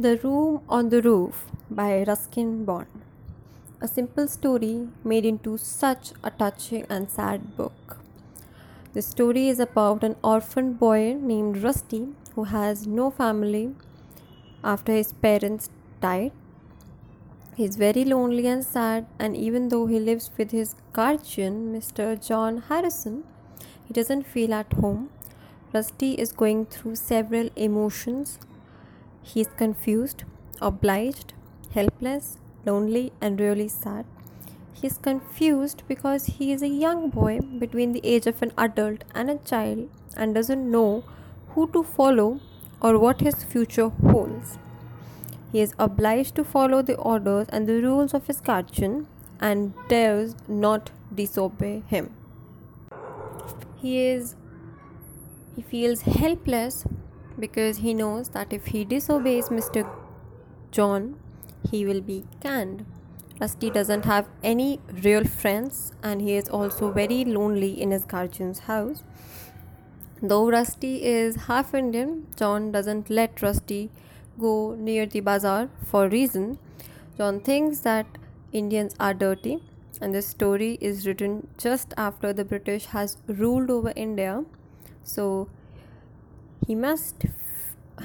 The Room on the Roof by Ruskin Bond. A simple story made into such a touching and sad book. The story is about an orphan boy named Rusty who has no family after his parents died. He is very lonely and sad, and even though he lives with his guardian, Mr. John Harrison, he doesn't feel at home. Rusty is going through several emotions he is confused, obliged, helpless, lonely, and really sad. He is confused because he is a young boy between the age of an adult and a child and doesn't know who to follow or what his future holds. He is obliged to follow the orders and the rules of his guardian and dares not disobey him. He is he feels helpless because he knows that if he disobeys Mr. John, he will be canned. Rusty doesn't have any real friends and he is also very lonely in his guardian's house. Though Rusty is half Indian, John doesn't let Rusty go near the bazaar for reason. John thinks that Indians are dirty and the story is written just after the British has ruled over India. So he must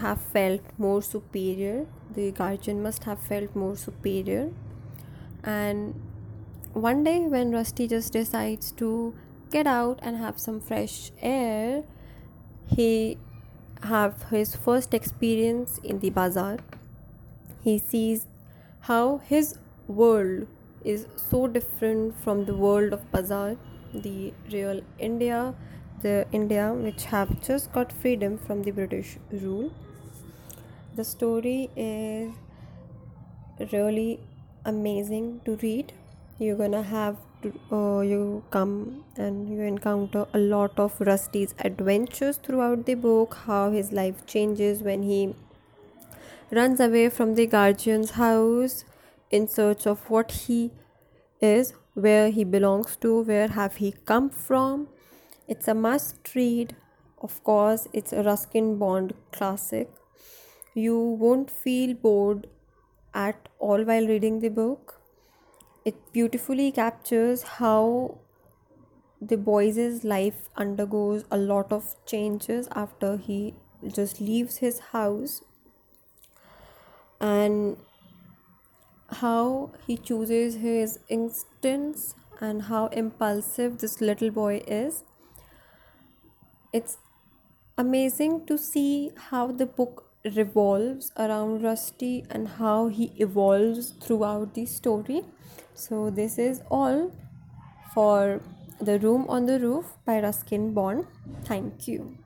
have felt more superior. The guardian must have felt more superior. And one day when rusty just decides to get out and have some fresh air he have his first experience in the bazaar. He sees how his world is so different from the world of bazaar the real india the India which have just got freedom from the British rule. The story is really amazing to read. You're gonna have to, uh, you come and you encounter a lot of Rusty's adventures throughout the book, how his life changes when he runs away from the guardian's house in search of what he is, where he belongs to, where have he come from it's a must read. Of course, it's a Ruskin Bond classic. You won't feel bored at all while reading the book. It beautifully captures how the boy's life undergoes a lot of changes after he just leaves his house and how he chooses his instincts and how impulsive this little boy is it's amazing to see how the book revolves around Rusty and how he evolves throughout the story. So, this is all for The Room on the Roof by Ruskin Bond. Thank you.